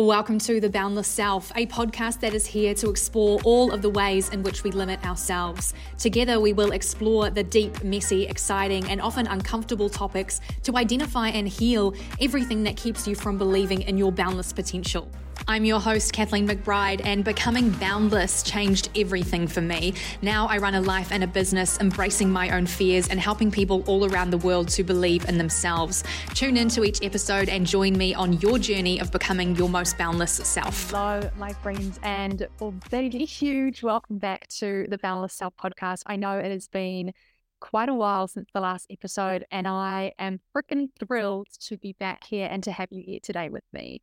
Welcome to The Boundless Self, a podcast that is here to explore all of the ways in which we limit ourselves. Together, we will explore the deep, messy, exciting, and often uncomfortable topics to identify and heal everything that keeps you from believing in your boundless potential. I'm your host, Kathleen McBride, and becoming boundless changed everything for me. Now I run a life and a business embracing my own fears and helping people all around the world to believe in themselves. Tune into each episode and join me on your journey of becoming your most boundless self. Hello, my friends, and a very huge welcome back to the Boundless Self podcast. I know it has been quite a while since the last episode, and I am freaking thrilled to be back here and to have you here today with me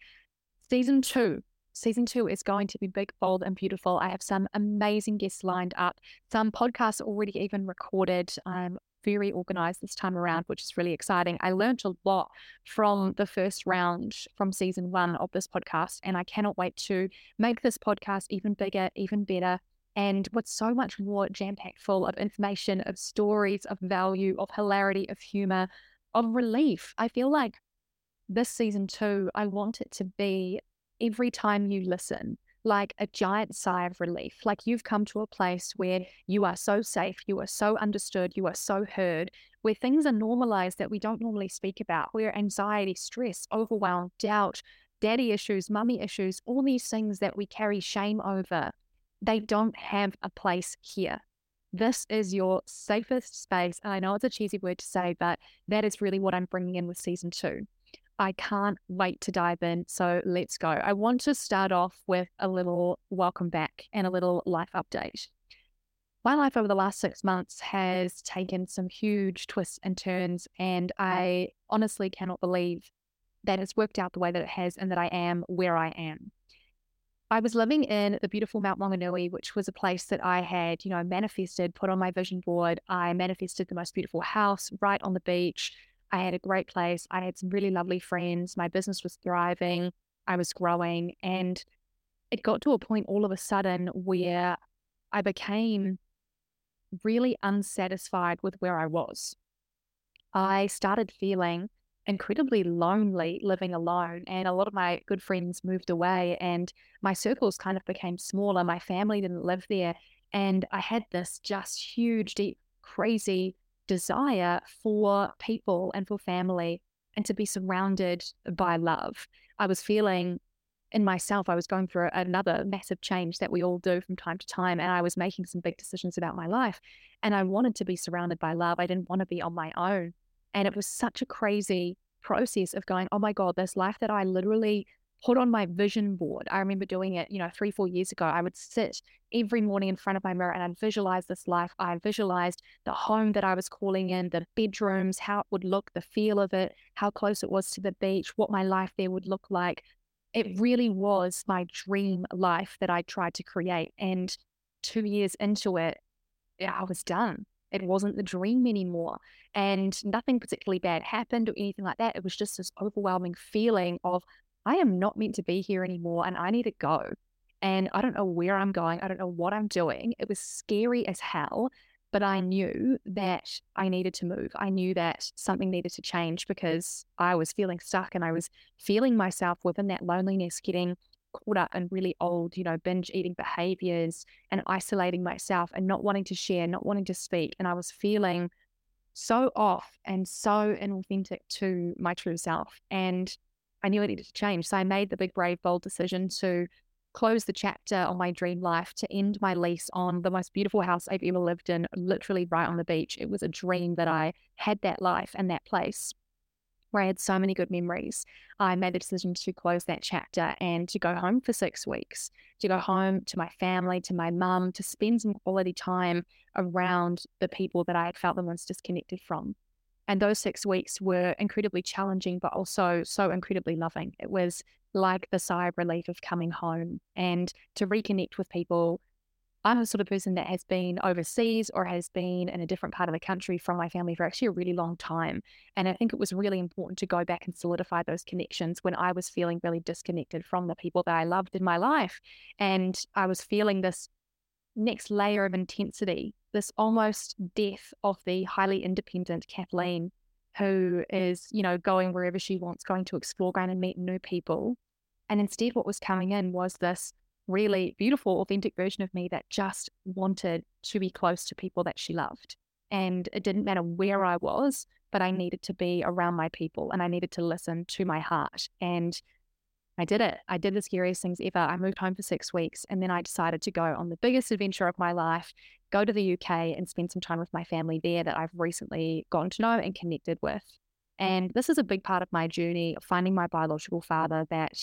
season two. Season two is going to be big, bold, and beautiful. I have some amazing guests lined up, some podcasts already even recorded. I'm very organized this time around, which is really exciting. I learned a lot from the first round from season one of this podcast, and I cannot wait to make this podcast even bigger, even better, and what's so much more jam packed full of information, of stories, of value, of hilarity, of humor, of relief. I feel like this season two, I want it to be every time you listen, like a giant sigh of relief. Like you've come to a place where you are so safe, you are so understood, you are so heard, where things are normalized that we don't normally speak about, where anxiety, stress, overwhelm, doubt, daddy issues, mummy issues, all these things that we carry shame over, they don't have a place here. This is your safest space. I know it's a cheesy word to say, but that is really what I'm bringing in with season two. I can't wait to dive in. So let's go. I want to start off with a little welcome back and a little life update. My life over the last six months has taken some huge twists and turns, and I honestly cannot believe that it's worked out the way that it has and that I am where I am. I was living in the beautiful Mount Maunganui, which was a place that I had, you know, manifested, put on my vision board. I manifested the most beautiful house right on the beach. I had a great place. I had some really lovely friends. My business was thriving. I was growing. And it got to a point all of a sudden where I became really unsatisfied with where I was. I started feeling incredibly lonely living alone. And a lot of my good friends moved away, and my circles kind of became smaller. My family didn't live there. And I had this just huge, deep, crazy desire for people and for family and to be surrounded by love. I was feeling in myself, I was going through another massive change that we all do from time to time. And I was making some big decisions about my life. And I wanted to be surrounded by love. I didn't want to be on my own. And it was such a crazy process of going, oh my God, this life that I literally put on my vision board. I remember doing it, you know, three, four years ago. I would sit every morning in front of my mirror and I'd visualize this life. I visualized the home that I was calling in, the bedrooms, how it would look, the feel of it, how close it was to the beach, what my life there would look like. It really was my dream life that I tried to create. And two years into it, I was done. It wasn't the dream anymore. And nothing particularly bad happened or anything like that. It was just this overwhelming feeling of I am not meant to be here anymore and I need to go. And I don't know where I'm going. I don't know what I'm doing. It was scary as hell, but I knew that I needed to move. I knew that something needed to change because I was feeling stuck and I was feeling myself within that loneliness, getting caught up in really old, you know, binge eating behaviors and isolating myself and not wanting to share, not wanting to speak. And I was feeling so off and so inauthentic to my true self. And I knew I needed to change. So I made the big, brave, bold decision to close the chapter on my dream life, to end my lease on the most beautiful house I've ever lived in, literally right on the beach. It was a dream that I had that life and that place where I had so many good memories. I made the decision to close that chapter and to go home for six weeks, to go home to my family, to my mum, to spend some quality time around the people that I had felt the most disconnected from. And those six weeks were incredibly challenging, but also so incredibly loving. It was like the sigh of relief of coming home and to reconnect with people. I'm the sort of person that has been overseas or has been in a different part of the country from my family for actually a really long time. And I think it was really important to go back and solidify those connections when I was feeling really disconnected from the people that I loved in my life. And I was feeling this next layer of intensity, this almost death of the highly independent Kathleen, who is, you know, going wherever she wants, going to explore, going and meet new people. And instead, what was coming in was this really beautiful, authentic version of me that just wanted to be close to people that she loved. And it didn't matter where I was, but I needed to be around my people and I needed to listen to my heart. And I did it. I did the scariest things ever. I moved home for six weeks and then I decided to go on the biggest adventure of my life, go to the UK and spend some time with my family there that I've recently gotten to know and connected with. And this is a big part of my journey of finding my biological father that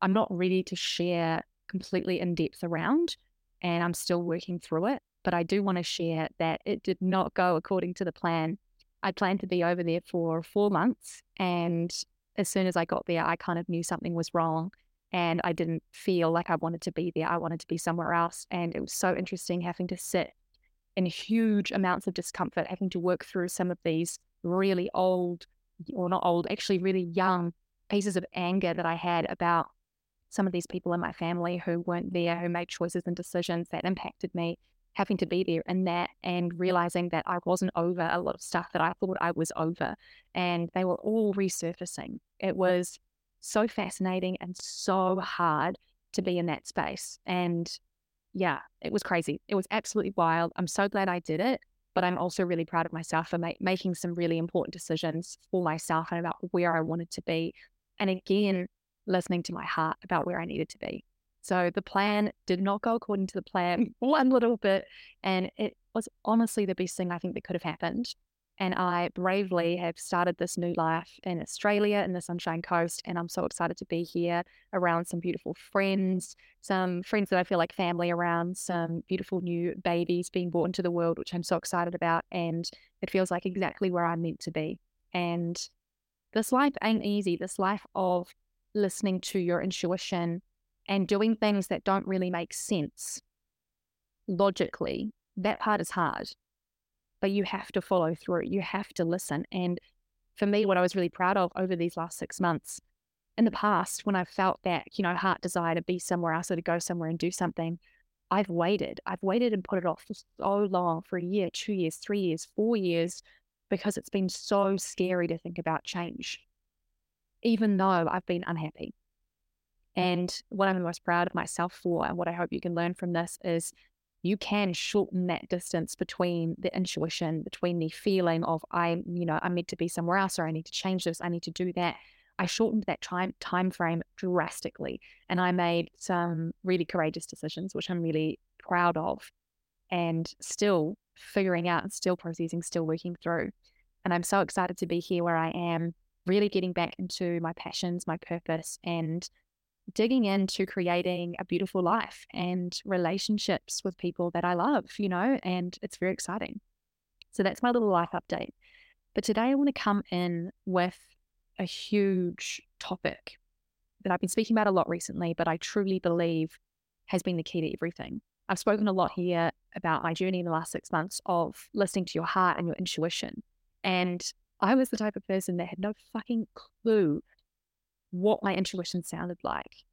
I'm not ready to share completely in depth around. And I'm still working through it. But I do want to share that it did not go according to the plan. I planned to be over there for four months. And as soon as I got there, I kind of knew something was wrong. And I didn't feel like I wanted to be there. I wanted to be somewhere else. And it was so interesting having to sit in huge amounts of discomfort, having to work through some of these really old, or not old, actually really young pieces of anger that I had about some of these people in my family who weren't there, who made choices and decisions that impacted me, having to be there in that and realizing that I wasn't over a lot of stuff that I thought I was over. And they were all resurfacing. It was so fascinating and so hard to be in that space. And yeah, it was crazy. It was absolutely wild. I'm so glad I did it. But I'm also really proud of myself for ma- making some really important decisions for myself and about where I wanted to be. And again, listening to my heart about where I needed to be. So the plan did not go according to the plan one little bit. And it was honestly the best thing I think that could have happened. And I bravely have started this new life in Australia in the Sunshine Coast. And I'm so excited to be here around some beautiful friends, some friends that I feel like family around, some beautiful new babies being born into the world, which I'm so excited about. And it feels like exactly where I'm meant to be. And this life ain't easy. This life of listening to your intuition and doing things that don't really make sense logically, that part is hard. But you have to follow through, you have to listen. And for me, what I was really proud of over these last six months, in the past, when I felt that, you know, heart desire to be somewhere else or to go somewhere and do something, I've waited. I've waited and put it off for so long for a year, two years, three years, four years, because it's been so scary to think about change even though I've been unhappy. And what I'm most proud of myself for, and what I hope you can learn from this, is you can shorten that distance between the intuition, between the feeling of I, you know, I'm meant to be somewhere else, or I need to change this, I need to do that. I shortened that time time frame drastically, and I made some really courageous decisions, which I'm really proud of, and still figuring out, still processing, still working through. And I'm so excited to be here where I am really getting back into my passions, my purpose, and digging into creating a beautiful life and relationships with people that I love, you know, and it's very exciting. So that's my little life update. But today I want to come in with a huge topic that I've been speaking about a lot recently, but I truly believe has been the key to everything. I've spoken a lot here about my journey in the last six months of listening to your heart and your intuition. And I was the type of person that had no fucking clue what my intuition sounded like.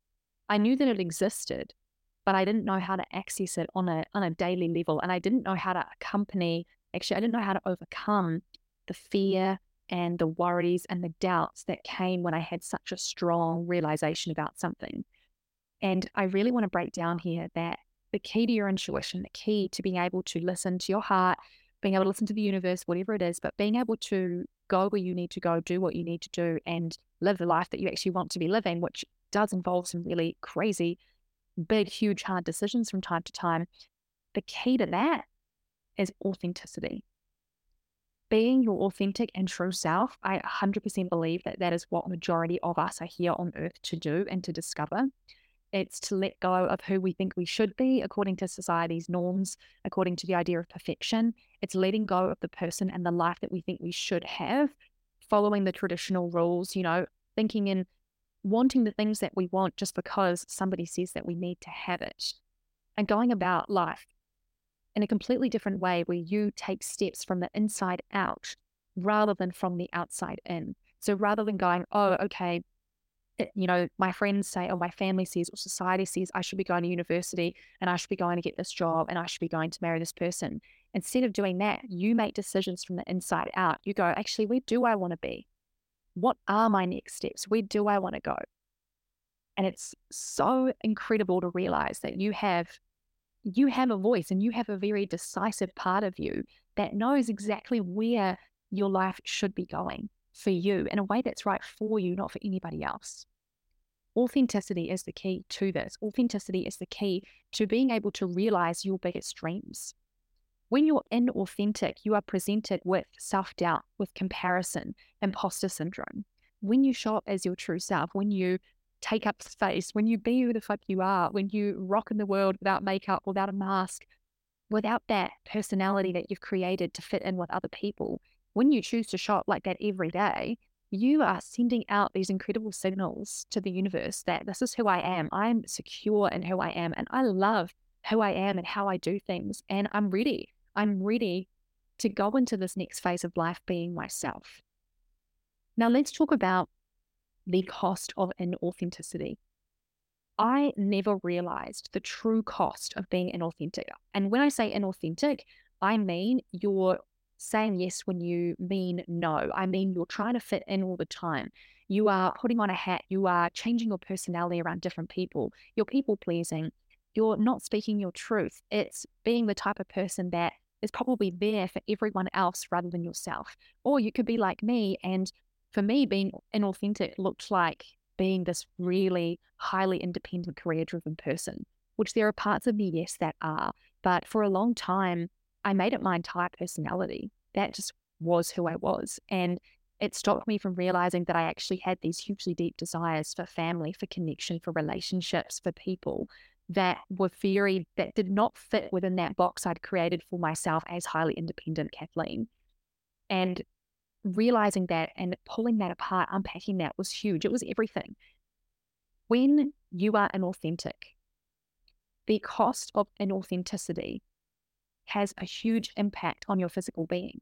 I knew that it existed, but I didn't know how to access it on a on a daily level, and I didn't know how to accompany. Actually, I didn't know how to overcome the fear and the worries and the doubts that came when I had such a strong realization about something. And I really want to break down here that the key to your intuition, the key to being able to listen to your heart, being able to listen to the universe, whatever it is, but being able to go where you need to go, do what you need to do, and live the life that you actually want to be living, which does involve some really crazy, big, huge, hard decisions from time to time. The key to that is authenticity. Being your authentic and true self, I 100% believe that that is what majority of us are here on earth to do and to discover. It's to let go of who we think we should be according to society's norms, according to the idea of perfection. It's letting go of the person and the life that we think we should have, following the traditional rules, you know, thinking in wanting the things that we want just because somebody says that we need to have it, and going about life in a completely different way where you take steps from the inside out rather than from the outside in. So rather than going, oh, okay, Eh, you know, my friends say, or my family says, or society says, I should be going to university and I should be going to get this job and I should be going to marry this person. Instead of doing that, you make decisions from the inside out. You go, actually, where do I want to be? What are my next steps? Where do I want to go? And it's so incredible to realize that you have you have a voice and you have a very decisive part of you that knows exactly where your life should be going for you in a way that's right for you, not for anybody else. Authenticity is the key to this. Authenticity is the key to being able to realize your biggest dreams. When you're inauthentic, you are presented with self doubt, with comparison, imposter syndrome. When you show up as your true self, when you take up space, when you be who the fuck you are, when you rock in the world without makeup, without a mask, without that personality that you've created to fit in with other people, when you choose to shop like that every day, you are sending out these incredible signals to the universe that this is who I am. I'm secure in who I am and I love who I am and how I do things. And I'm ready. I'm ready to go into this next phase of life being myself. Now, let's talk about the cost of inauthenticity. I never realized the true cost of being inauthentic. And when I say inauthentic, I mean you're saying yes when you mean no. I mean you're trying to fit in all the time. You are putting on a hat. You are changing your personality around different people. You're people pleasing. You're not speaking your truth. It's being the type of person that is probably there for everyone else rather than yourself. Or you could be like me and for me, being inauthentic looked like being this really highly independent, career driven person, which there are parts of me, yes, that are. But for a long time, I made it my entire personality. That just was who I was. And it stopped me from realizing that I actually had these hugely deep desires for family, for connection, for relationships, for people that were very, that did not fit within that box I'd created for myself as highly independent Kathleen. And realizing that and pulling that apart, unpacking that was huge. It was everything. When you are inauthentic, the cost of inauthenticity has a huge impact on your physical being.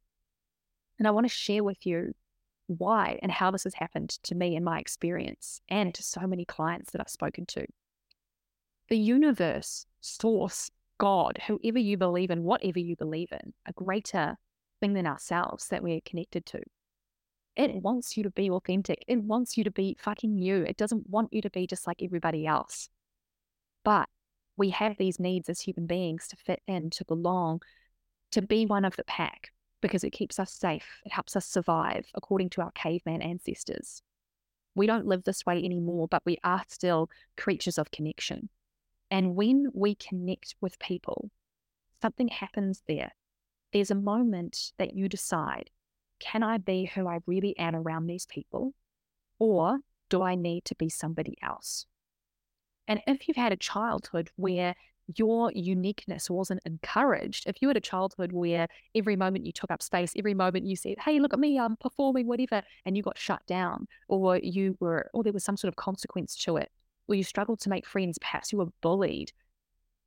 And I want to share with you why and how this has happened to me in my experience and to so many clients that I've spoken to. The universe, source, God, whoever you believe in, whatever you believe in, a greater thing than ourselves that we're connected to. It wants you to be authentic. It wants you to be fucking you. It doesn't want you to be just like everybody else. But we have these needs as human beings to fit in, to belong, to be one of the pack because it keeps us safe. It helps us survive according to our caveman ancestors. We don't live this way anymore, but we are still creatures of connection. And when we connect with people, something happens there there's a moment that you decide can I be who I really am around these people? Or do I need to be somebody else? And if you've had a childhood where your uniqueness wasn't encouraged, if you had a childhood where every moment you took up space, every moment you said, Hey, look at me, I'm performing, whatever, and you got shut down, or you were, or there was some sort of consequence to it, or you struggled to make friends, perhaps you were bullied,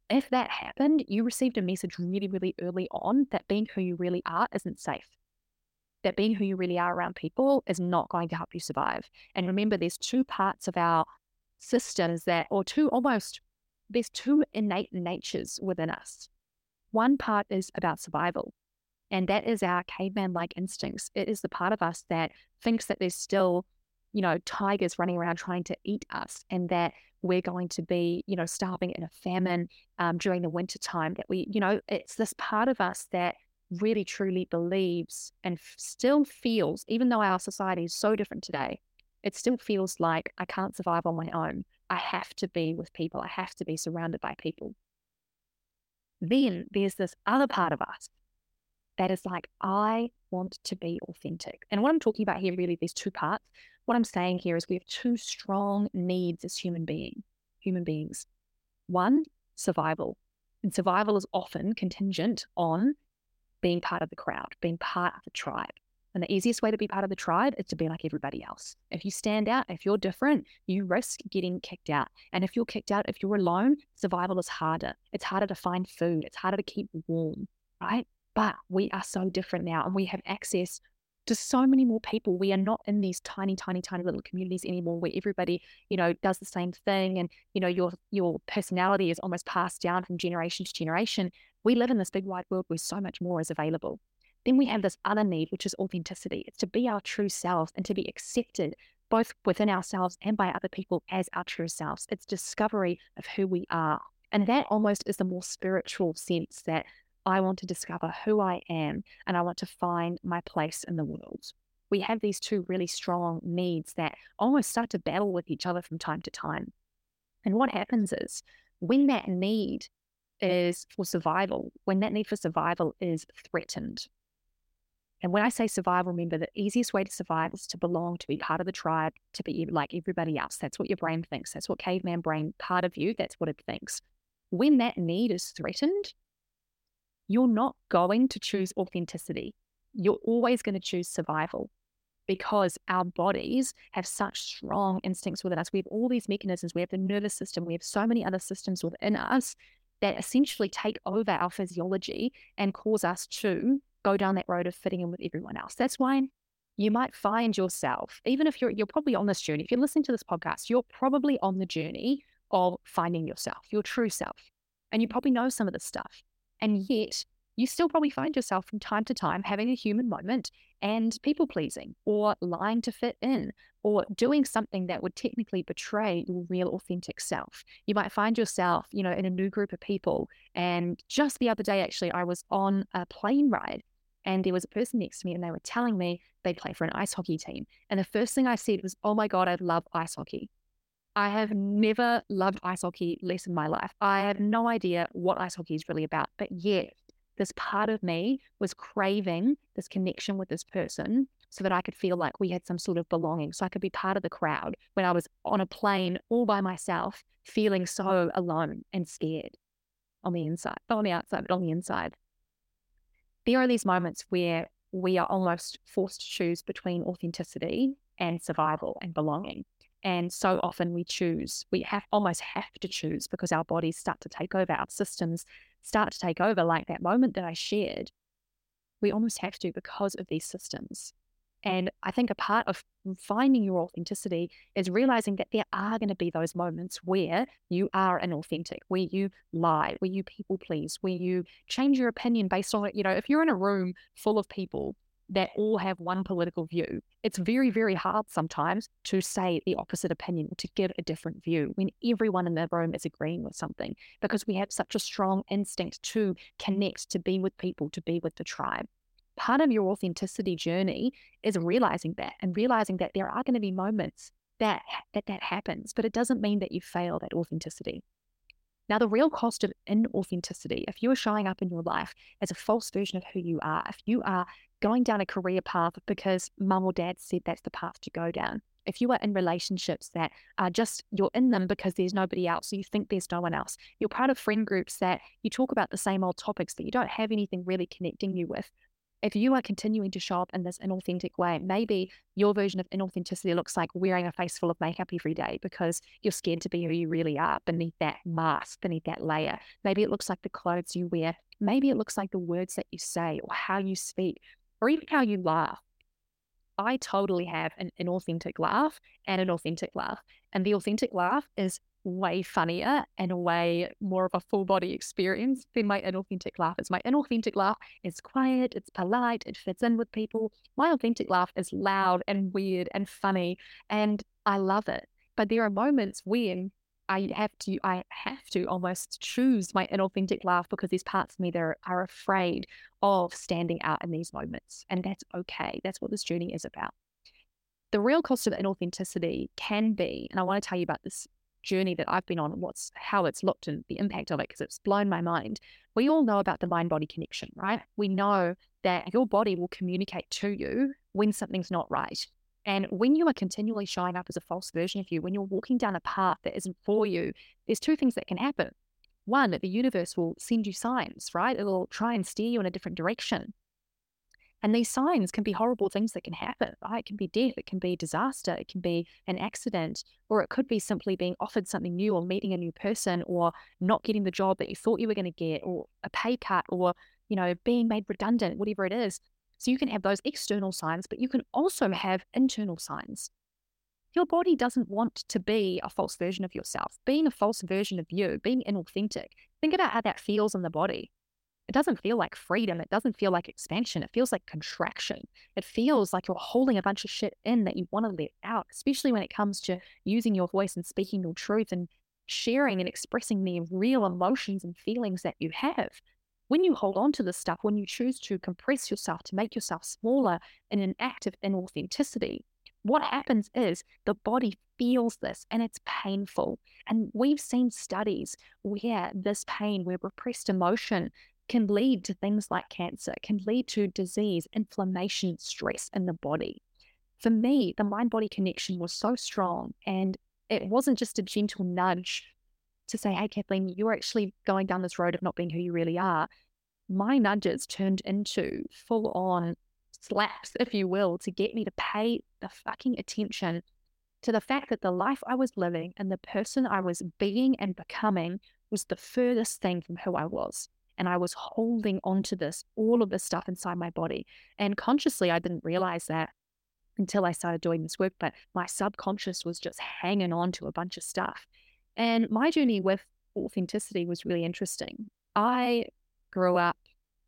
if that happened, you received a message really, really early on that being who you really are isn't safe. That being who you really are around people is not going to help you survive. And remember, there's two parts of our systems that, or two almost, there's two innate natures within us. One part is about survival, and that is our caveman like instincts. It is the part of us that thinks that there's still, you know, tigers running around trying to eat us, and that we're going to be, you know, starving in a famine um, during the winter time. That we, you know, it's this part of us that really truly believes and f- still feels, even though our society is so different today, it still feels like I can't survive on my own. I have to be with people. I have to be surrounded by people. Then there's this other part of us that is like, I want to be authentic. And what I'm talking about here, really, these two parts what I'm saying here is we have two strong needs as human being, human beings. One, survival. And survival is often contingent on being part of the crowd, being part of the tribe. And the easiest way to be part of the tribe is to be like everybody else. If you stand out, if you're different, you risk getting kicked out. And if you're kicked out, if you're alone, survival is harder. It's harder to find food, it's harder to keep warm, right? But we are so different now and we have access to so many more people. We are not in these tiny, tiny, tiny little communities anymore where everybody, you know, does the same thing and, you know, your your personality is almost passed down from generation to generation. We live in this big wide world where so much more is available. Then we have this other need, which is authenticity. It's to be our true selves and to be accepted both within ourselves and by other people as our true selves. It's discovery of who we are. And that almost is the more spiritual sense that I want to discover who I am and I want to find my place in the world. We have these two really strong needs that almost start to battle with each other from time to time. And what happens is when that need is for survival, when that need for survival is threatened. And when I say survival, remember the easiest way to survive is to belong, to be part of the tribe, to be like everybody else. That's what your brain thinks. That's what caveman brain, part of you, that's what it thinks. When that need is threatened, you're not going to choose authenticity. You're always going to choose survival because our bodies have such strong instincts within us. We have all these mechanisms. We have the nervous system. We have so many other systems within us that essentially take over our physiology and cause us to go down that road of fitting in with everyone else. That's why you might find yourself, even if you're you're probably on this journey, if you're listening to this podcast, you're probably on the journey of finding yourself, your true self. And you probably know some of this stuff. And yet you still probably find yourself from time to time having a human moment and people pleasing or lying to fit in or doing something that would technically betray your real authentic self. You might find yourself, you know, in a new group of people. And just the other day, actually, I was on a plane ride and there was a person next to me and they were telling me they play for an ice hockey team. And the first thing I said was, Oh my God, I love ice hockey. I have never loved ice hockey less in my life. I have no idea what ice hockey is really about, but yet this part of me was craving this connection with this person so that I could feel like we had some sort of belonging, so I could be part of the crowd when I was on a plane all by myself, feeling so alone and scared on the inside, not on the outside, but on the inside. There are these moments where we are almost forced to choose between authenticity and survival and belonging. And so often we choose, we have almost have to choose because our bodies start to take over, our systems start to take over, like that moment that I shared. We almost have to because of these systems. And I think a part of finding your authenticity is realizing that there are going to be those moments where you are inauthentic, where you lie, where you people please, where you change your opinion based on, you know, if you're in a room full of people that all have one political view. It's very, very hard sometimes to say the opposite opinion, to give a different view when everyone in the room is agreeing with something because we have such a strong instinct to connect, to be with people, to be with the tribe. Part of your authenticity journey is realizing that and realizing that there are going to be moments that that, that happens, but it doesn't mean that you fail that authenticity. Now, the real cost of inauthenticity, if you are showing up in your life as a false version of who you are, if you are going down a career path because mum or dad said that's the path to go down, if you are in relationships that are just you're in them because there's nobody else, so you think there's no one else, you're part of friend groups that you talk about the same old topics that you don't have anything really connecting you with, if you are continuing to show up in this inauthentic way, maybe your version of inauthenticity looks like wearing a face full of makeup every day because you're scared to be who you really are beneath that mask, beneath that layer. Maybe it looks like the clothes you wear. Maybe it looks like the words that you say or how you speak or even how you laugh. I totally have an inauthentic laugh and an authentic laugh. And the authentic laugh is way funnier and a way more of a full body experience than my inauthentic laugh is. My inauthentic laugh is quiet, it's polite, it fits in with people. My authentic laugh is loud and weird and funny, and I love it. But there are moments when I have to, I have to almost choose my inauthentic laugh because there's parts of me that are, are afraid of standing out in these moments. And that's okay. That's what this journey is about. The real cost of inauthenticity can be, and I want to tell you about this journey that I've been on, what's how it's looked and the impact of it, because it's blown my mind. We all know about the mind body connection, right? We know that your body will communicate to you when something's not right. And when you are continually showing up as a false version of you, when you're walking down a path that isn't for you, there's two things that can happen. One, the universe will send you signs, right? It'll try and steer you in a different direction. And these signs can be horrible things that can happen, right? It can be death, it can be disaster, it can be an accident, or it could be simply being offered something new or meeting a new person or not getting the job that you thought you were going to get or a pay cut or, you know, being made redundant, whatever it is. So you can have those external signs, but you can also have internal signs. Your body doesn't want to be a false version of yourself. Being a false version of you, being inauthentic, think about how that feels in the body it doesn't feel like freedom. It doesn't feel like expansion. It feels like contraction. It mm. feels like you're holding a bunch of shit in that you want to let out, especially when it comes to using your voice and speaking your truth and sharing and expressing the real emotions and feelings that you have. When you hold on to this stuff, when you choose to compress yourself, to make yourself smaller in an act of inauthenticity, what happens is the body feels this and it's painful. And we've seen studies where this pain, where repressed emotion can lead to things like cancer, can lead to disease, inflammation, stress in the body. For me, the mind body connection was so strong. And it wasn't just a gentle nudge to say, hey, Kathleen, you're actually going down this road of not being who you really are. My nudges turned into full on slaps, if you will, to get me to pay the fucking attention to the fact that the life I was living and the person I was being and becoming was the furthest thing from who I was. And I was holding onto this, all of this stuff inside my body. And consciously, I didn't realize that until I started doing this work, but my subconscious was just hanging on to a bunch of stuff. And my journey with authenticity was really interesting. I grew up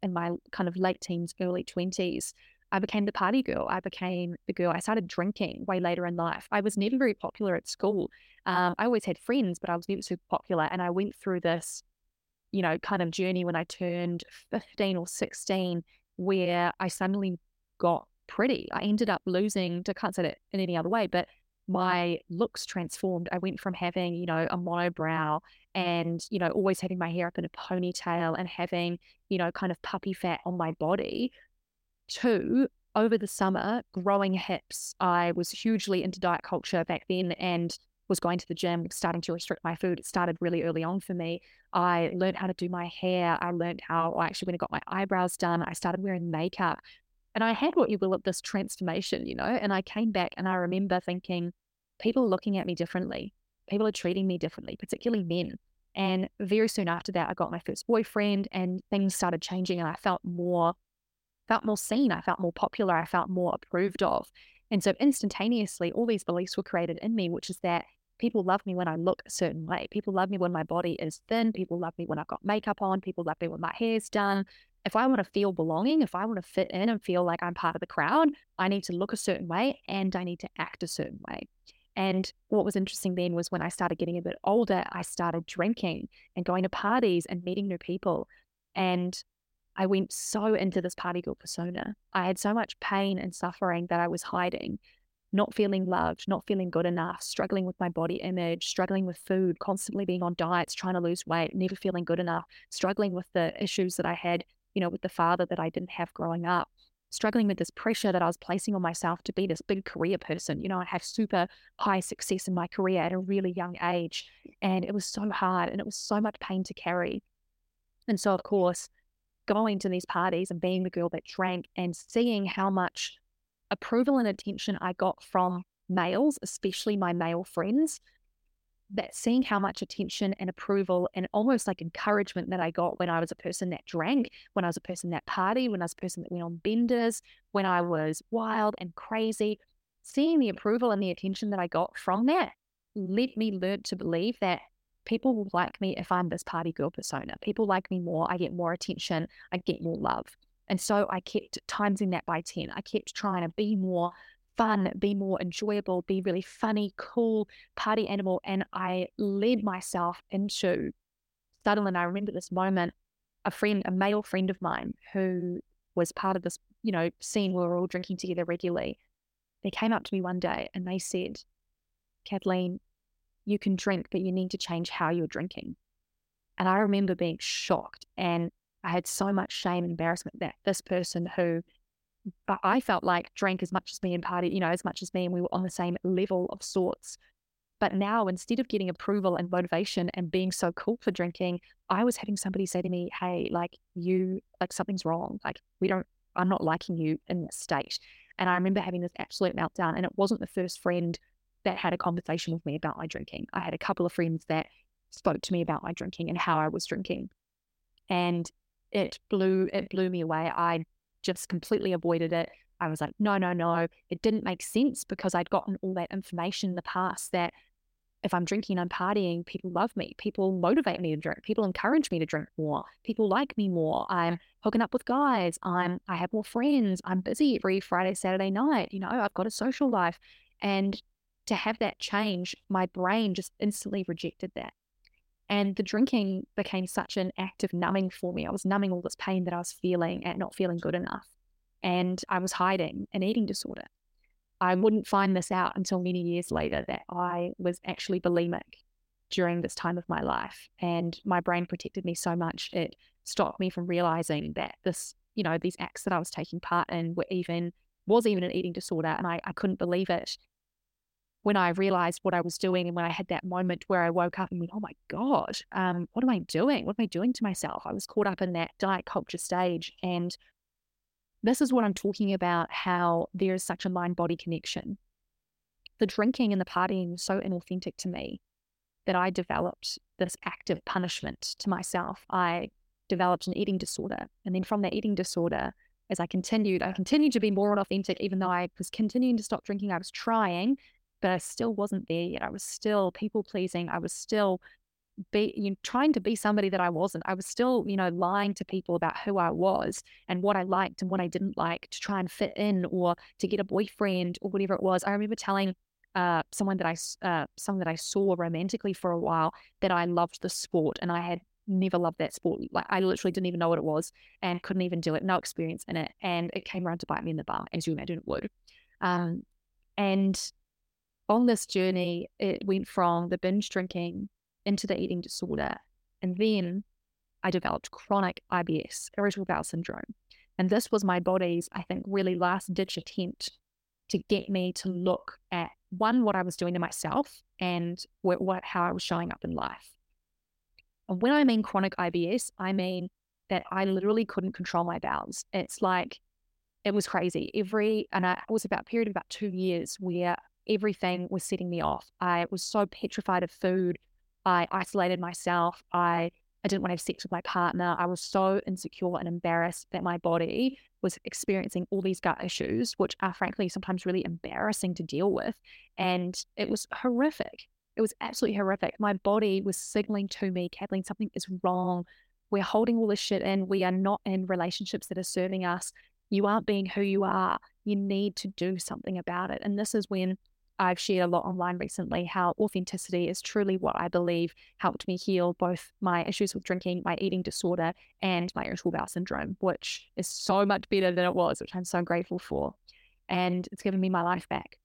in my kind of late teens, early 20s. I became the party girl. I became the girl. I started drinking way later in life. I was never very popular at school. Um, I always had friends, but I was never super popular. And I went through this, you know, kind of journey when I turned 15 or 16, where I suddenly got pretty. I ended up losing, I can't say it in any other way, but my looks transformed. I went from having, you know, a monobrow and, you know, always having my hair up in a ponytail and having, you know, kind of puppy fat on my body to over the summer growing hips. I was hugely into diet culture back then and was going to the gym, starting to restrict my food. It started really early on for me. I learned how to do my hair. I learned how I actually, when I got my eyebrows done, I started wearing makeup. And I had what you will of this transformation, you know, and I came back and I remember thinking, people are looking at me differently. People are treating me differently, particularly men. And very soon after that, I got my first boyfriend and things started changing and I felt more, felt more seen. I felt more popular. I felt more approved of. And so instantaneously, all these beliefs were created in me, which is that people love me when I look a certain way. People love me when my body is thin. People love me when I've got makeup on. People love me when my hair's done if I want to feel belonging, if I want to fit in and feel like I'm part of the crowd, I need to look a certain way and I need to act a certain way. And what was interesting then was when I started getting a bit older, I started drinking and going to parties and meeting new people. And I went so into this party girl persona. I had so much pain and suffering that I was hiding, not feeling loved, not feeling good enough, struggling with my body image, struggling with food, constantly being on diets, trying to lose weight, never feeling good enough, struggling with the issues that I had you know, with the father that I didn't have growing up, struggling with this pressure that I was placing on myself to be this big career person. You know, I have super high success in my career at a really young age. And it was so hard and it was so much pain to carry. And so, of course, going to these parties and being the girl that drank and seeing how much approval and attention I got from males, especially my male friends, that seeing how much attention and approval and almost like encouragement that I got when I was a person that drank, when I was a person that party, when I was a person that went on benders, when I was wild and crazy, seeing the approval and the attention that I got from that led me learn to believe that people will like me if I'm this party girl persona. People like me more. I get more attention. I get more love. And so I kept timesing that by 10. I kept trying to be more fun, be more enjoyable, be really funny, cool, party animal. And I led myself into suddenly, and I remember this moment, a friend, a male friend of mine who was part of this, you know, scene where we we're all drinking together regularly. They came up to me one day and they said, Kathleen, you can drink, but you need to change how you're drinking. And I remember being shocked and I had so much shame and embarrassment that this person who but I felt like drank as much as me and party, you know, as much as me, and we were on the same level of sorts. But now, instead of getting approval and motivation and being so cool for drinking, I was having somebody say to me, Hey, like, you, like, something's wrong. Like, we don't, I'm not liking you in this state. And I remember having this absolute meltdown. And it wasn't the first friend that had a conversation with me about my drinking. I had a couple of friends that spoke to me about my drinking and how I was drinking. And it blew, it blew me away. I just completely avoided it. I was like, no, no, no. It didn't make sense because I'd gotten all that information in the past that if I'm drinking, I'm partying, people love me. People motivate me to drink. People encourage me to drink more. People like me more. I'm hooking up with guys. I'm I have more friends. I'm busy every Friday, Saturday night. You know, I've got a social life. And to have that change, my brain just instantly rejected that. And the drinking became such an act of numbing for me. I was numbing all this pain that I was feeling and not feeling good enough. And I was hiding an eating disorder. I wouldn't find this out until many years later that I was actually bulimic during this time of my life. And my brain protected me so much, it stopped me from realizing that this, you know, these acts that I was taking part in were even, was even an eating disorder. And I, I couldn't believe it when I realized what I was doing and when I had that moment where I woke up and went, oh my God, um, what am I doing? What am I doing to myself? I was caught up in that diet culture stage. And this is what I'm talking about how there is such a mind body connection. The drinking and the partying was so inauthentic to me that I developed this active punishment to myself. I developed an eating disorder. And then from that eating disorder, as I continued, I continued to be more unauthentic, even though I was continuing to stop drinking. I was trying, but I still wasn't there yet. I was still people pleasing. I was still be you know, trying to be somebody that I wasn't. I was still, you know, lying to people about who I was and what I liked and what I didn't like to try and fit in or to get a boyfriend or whatever it was. I remember telling uh, someone that I uh, someone that I saw romantically for a while that I loved the sport and I had never loved that sport. Like I literally didn't even know what it was and couldn't even do it. No experience in it, and it came around to bite me in the butt, as you imagine it would. Um, and on this journey, it went from the binge drinking into the eating disorder. And then I developed chronic IBS, irritable bowel syndrome. And this was my body's, I think, really last ditch attempt to get me to look at one, what I was doing to myself and what, what how I was showing up in life. And when I mean chronic IBS, I mean that I literally couldn't control my bowels. It's like it was crazy. Every and I was about a period of about two years where everything was setting me off. I was so petrified of food. I isolated myself. I I didn't want to have sex with my partner. I was so insecure and embarrassed that my body was experiencing all these gut issues, which are frankly sometimes really embarrassing to deal with. And it was horrific. It was absolutely horrific. My body was signaling to me, Kathleen, something is wrong. We're holding all this shit in. We are not in relationships that are serving us. You aren't being who you are. You need to do something about it. And this is when I've shared a lot online recently how authenticity is truly what I believe helped me heal both my issues with drinking, my eating disorder, and my irritable bowel syndrome, which is so much better than it was, which I'm so grateful for. And it's given me my life back.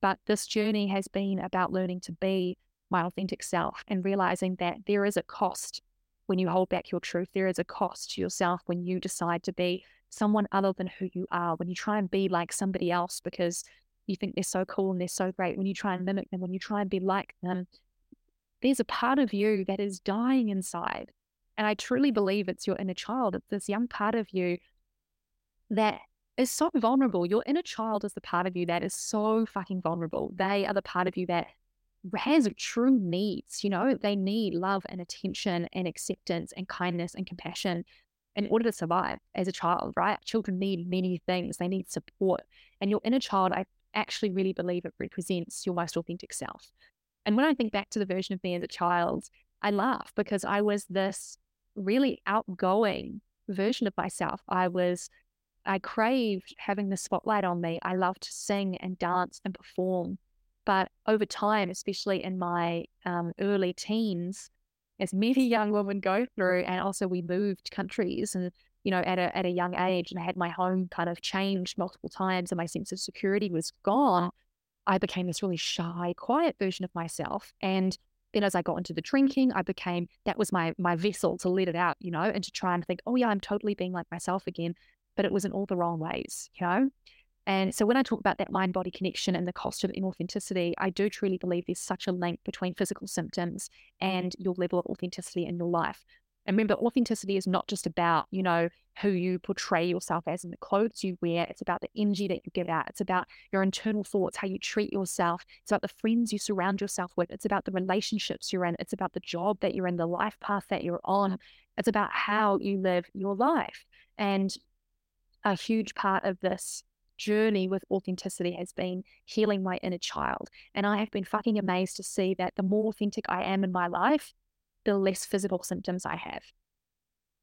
But this journey has been about learning to be my authentic self and realizing that there is a cost when you hold back your truth. There is a cost to yourself when you decide to be someone other than who you are, when you try and be like somebody else because you think they're so cool and they're so great, when you try and mimic them, when you try and be like them, there's a part of you that is dying inside. And I truly believe it's your inner child. It's this young part of you that is so vulnerable. Your inner child is the part of you that is so fucking vulnerable. They are the part of you that has true needs. You know, they need love and attention and acceptance and kindness and compassion in order to survive as a child, right? Children need many things. They need support. And your inner child, I actually really believe it represents your most authentic self. And when I think back to the version of me as a child, I laugh because I was this really outgoing version of myself. I was, I craved having the spotlight on me. I loved to sing and dance and perform. But over time, especially in my um, early teens, as many young women go through, and also we moved countries and you know, at a at a young age and I had my home kind of changed multiple times and my sense of security was gone, I became this really shy, quiet version of myself. And then as I got into the drinking, I became that was my my vessel to let it out, you know, and to try and think, oh yeah, I'm totally being like myself again. But it was in all the wrong ways, you know. And so when I talk about that mind body connection and the cost of inauthenticity, I do truly believe there's such a link between physical symptoms and your level of authenticity in your life. And remember, authenticity is not just about, you know, who you portray yourself as and the clothes you wear. It's about the energy that you give out. It's about your internal thoughts, how you treat yourself. It's about the friends you surround yourself with. It's about the relationships you're in. It's about the job that you're in, the life path that you're on. It's about how you live your life. And a huge part of this journey with authenticity has been healing my inner child. And I have been fucking amazed to see that the more authentic I am in my life, the less physical symptoms I have.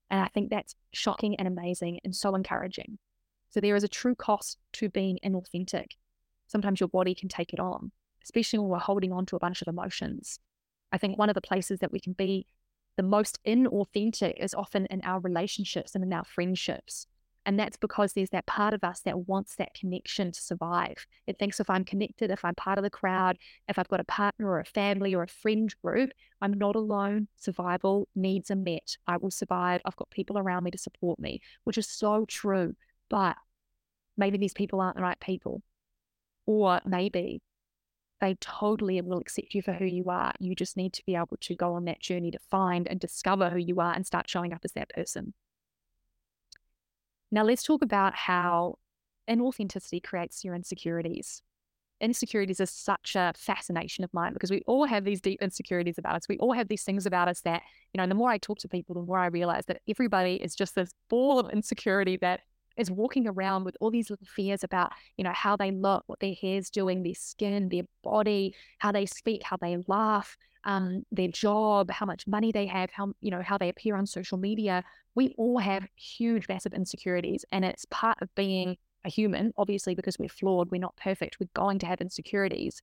And I think that's shocking and amazing and so encouraging. So there is a true cost to being inauthentic. Sometimes your body can take it on, especially when we're holding on to a bunch of emotions. I think one of the places that we can be the most inauthentic is often in our relationships and in our friendships. And that's because there's that part of us that wants that connection to survive. It thinks if I'm connected, if I'm part of the crowd, if I've got a partner or a family or a friend group, I'm not alone. Survival needs are met. I will survive. I've got people around me to support me, which is so true. But maybe these people aren't the right people. Or maybe they totally will accept you for who you are. You just need to be able to go on that journey to find and discover who you are and start showing up as that person. Now, let's talk about how inauthenticity creates your insecurities. Insecurities is such a fascination of mine because we all have these deep insecurities about us. We all have these things about us that, you know, the more I talk to people, the more I realize that everybody is just this ball of insecurity that is walking around with all these little fears about, you know, how they look, what their hair's doing, their skin, their body, how they speak, how they laugh, um, their job, how much money they have, how, you know, how they appear on social media. We all have huge, massive insecurities. And it's part of being a human, obviously, because we're flawed, we're not perfect, we're going to have insecurities.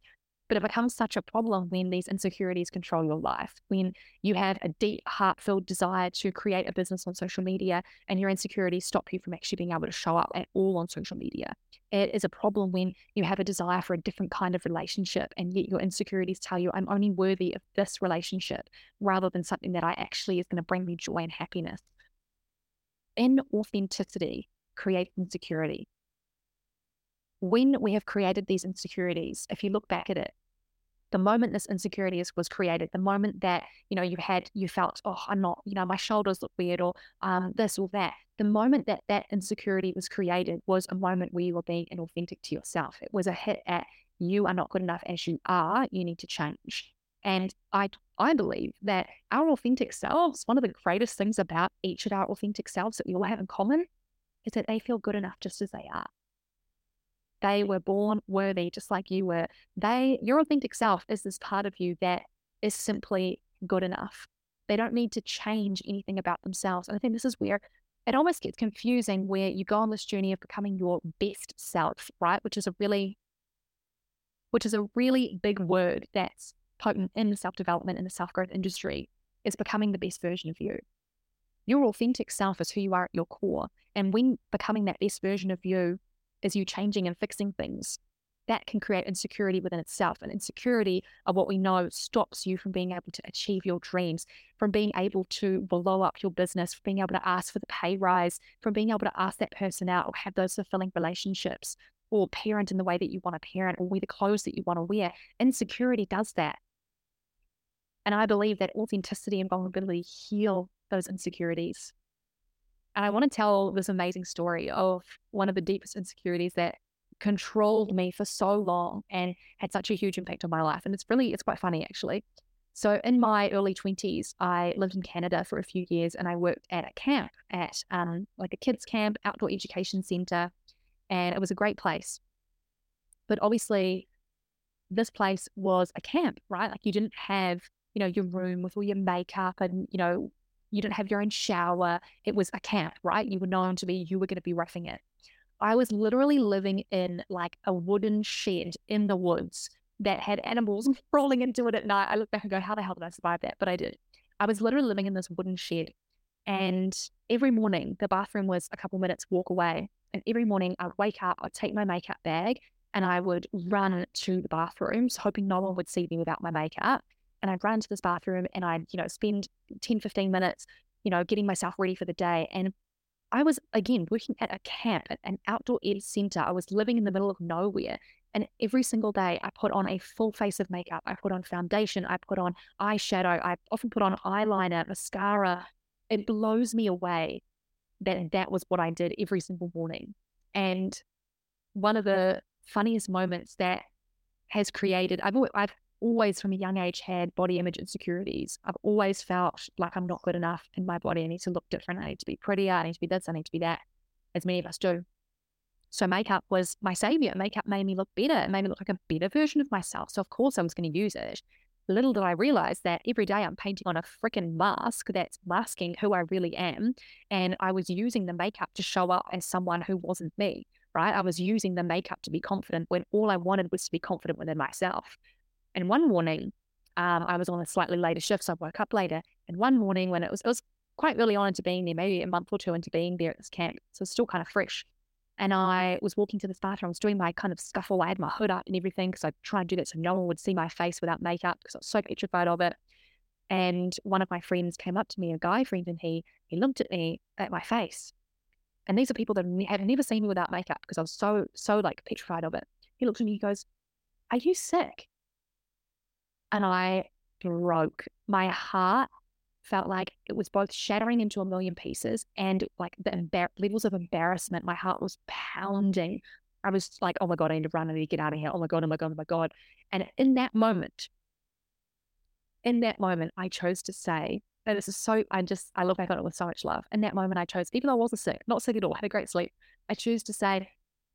But it becomes such a problem when these insecurities control your life, when you have a deep, heartfelt desire to create a business on social media and your insecurities stop you from actually being able to show up at all on social media. It is a problem when you have a desire for a different kind of relationship and yet your insecurities tell you, I'm only worthy of this relationship rather than something that I actually is going to bring me joy and happiness. Inauthenticity creates insecurity when we have created these insecurities, if you look back at it, the moment this insecurity was created, the moment that you know you had you felt oh I'm not you know my shoulders look weird or um this or that, the moment that that insecurity was created was a moment where you were being inauthentic to yourself. It was a hit at you are not good enough as you are. You need to change. And I I believe that our authentic selves, one of the greatest things about each of our authentic selves that we all have in common, is that they feel good enough just as they are. They were born worthy, just like you were. They, your authentic self is this part of you that is simply good enough. They don't need to change anything about themselves. And I think this is where it almost gets confusing where you go on this journey of becoming your best self, right? Which is a really, which is a really big word that's potent in the self-development and the self-growth industry. Is becoming the best version of you. Your authentic self is who you are at your core. And when becoming that best version of you is you changing and fixing things. That can create insecurity within itself. And insecurity of what we know stops you from being able to achieve your dreams, from being able to blow up your business, from being able to ask for the pay rise, from being able to ask that person out or have those fulfilling relationships or parent in the way that you want to parent or wear the clothes that you want to wear. Insecurity does that. And I believe that authenticity and vulnerability heal those insecurities. And I want to tell this amazing story of one of the deepest insecurities that controlled me for so long and had such a huge impact on my life. And it's really, it's quite funny actually. So in my early 20s, I lived in Canada for a few years and I worked at a camp at um, like a kids camp, outdoor education center. And it was a great place. But obviously, this place was a camp, right? Like you didn't have, you know, your room with all your makeup and, you know, you didn't have your own shower. It was a camp, right? You were known to be, you were going to be roughing it. I was literally living in like a wooden shed in the woods that had animals crawling into it at night. I look back and go, how the hell did I survive that? But I did. I was literally living in this wooden shed. And every morning, the bathroom was a couple minutes walk away. And every morning, I'd wake up, I'd take my makeup bag, and I would run to the bathrooms, hoping no one would see me without my makeup and I'd run to this bathroom and I'd, you know, spend 10, 15 minutes, you know, getting myself ready for the day. And I was, again, working at a camp, an outdoor ed center. I was living in the middle of nowhere. And every single day, I put on a full face of makeup. I put on foundation. I put on eyeshadow. I often put on eyeliner, mascara. It blows me away that that was what I did every single morning. And one of the funniest moments that has created, I've, I've always from a young age had body image insecurities. I've always felt like I'm not good enough in my body. I need to look different. I need to be prettier. I need to be this. I need to be that, as many of us do. So makeup was my savior. Makeup made me look better. It made me look like a better version of myself. So of course I was going to use it. Little did I realize that every day I'm painting on a freaking mask that's masking who I really am. And I was using the makeup to show up as someone who wasn't me, right? I was using the makeup to be confident when all I wanted was to be confident within myself. And one morning, um, I was on a slightly later shift, so I woke up later. And one morning, when it was it was quite early on into being there, maybe a month or two into being there at this camp, so it's still kind of fresh. And I was walking to this bathroom. I was doing my kind of scuffle. I had my hood up and everything because I tried to do that so no one would see my face without makeup because I was so petrified of it. And one of my friends came up to me, a guy friend, and he he looked at me at my face. And these are people that have never seen me without makeup because I was so so like petrified of it. He looked at me. He goes, "Are you sick?" And I broke. My heart felt like it was both shattering into a million pieces and like the embar- levels of embarrassment. My heart was pounding. I was like, oh my God, I need to run. I need to get out of here. Oh my God, oh my God, oh my God. And in that moment, in that moment, I chose to say, and this is so, I just, I look back on it with so much love. In that moment, I chose, even though I wasn't sick, not sick at all, had a great sleep, I choose to say,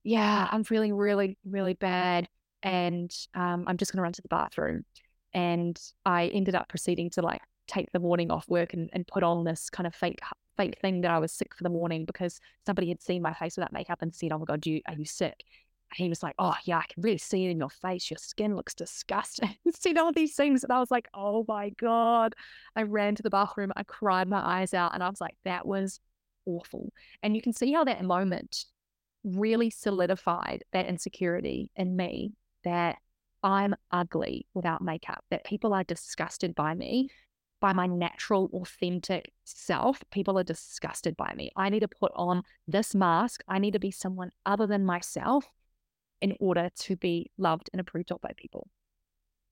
yeah, I'm feeling really, really bad. And um, I'm just going to run to the bathroom. And I ended up proceeding to like take the morning off work and, and put on this kind of fake fake thing that I was sick for the morning because somebody had seen my face without makeup and said, "Oh my god, you are you sick?" And he was like, "Oh yeah, I can really see it in your face. Your skin looks disgusting." Seen all these things, and I was like, "Oh my god!" I ran to the bathroom, I cried my eyes out, and I was like, "That was awful." And you can see how that moment really solidified that insecurity in me that I'm ugly without makeup, that people are disgusted by me, by my natural, authentic self. People are disgusted by me. I need to put on this mask. I need to be someone other than myself in order to be loved and approved of by people.